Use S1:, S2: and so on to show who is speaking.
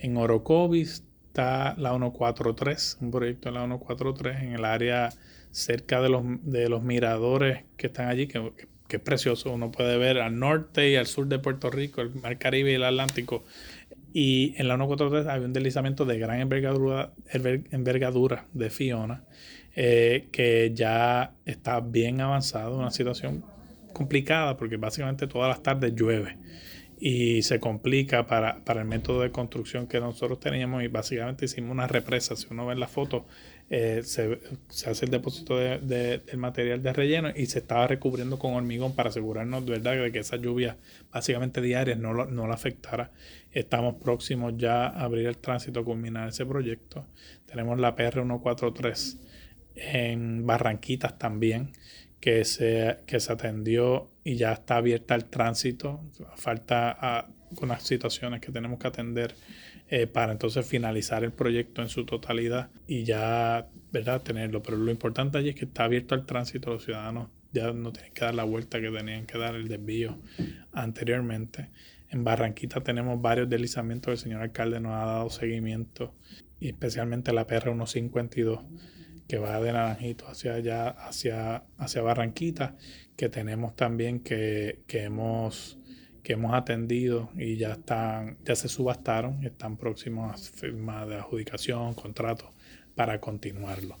S1: En Orocovis está la 143, un proyecto de la 143 en el área cerca de los, de los miradores que están allí, que, que es precioso. Uno puede ver al norte y al sur de Puerto Rico, el Mar Caribe y el Atlántico. Y en la 143 había un deslizamiento de gran envergadura, envergadura de Fiona, eh, que ya está bien avanzado, una situación complicada porque básicamente todas las tardes llueve y se complica para, para, el método de construcción que nosotros teníamos y básicamente hicimos una represa. Si uno ve la foto, eh, se, hace el depósito de, del material de relleno y se estaba recubriendo con hormigón para asegurarnos de verdad de que esa lluvia básicamente diaria no, lo, no afectara. Estamos próximos ya a abrir el tránsito, culminar ese proyecto. Tenemos la PR 143 en Barranquitas también que se, que se atendió y ya está abierta el tránsito. Falta a, ah, unas situaciones que tenemos que atender eh, para entonces finalizar el proyecto en su totalidad y ya ¿verdad? tenerlo. Pero lo importante allí es que está abierto al tránsito. Los ciudadanos ya no tienen que dar la vuelta que tenían que dar el desvío anteriormente. En Barranquita tenemos varios deslizamientos. El señor alcalde nos ha dado seguimiento especialmente la PR 152 que va de Naranjito hacia allá, hacia, hacia Barranquita, que tenemos también que, que, hemos, que hemos atendido y ya están, ya se subastaron, están próximos a firma de adjudicación, contrato para continuarlo.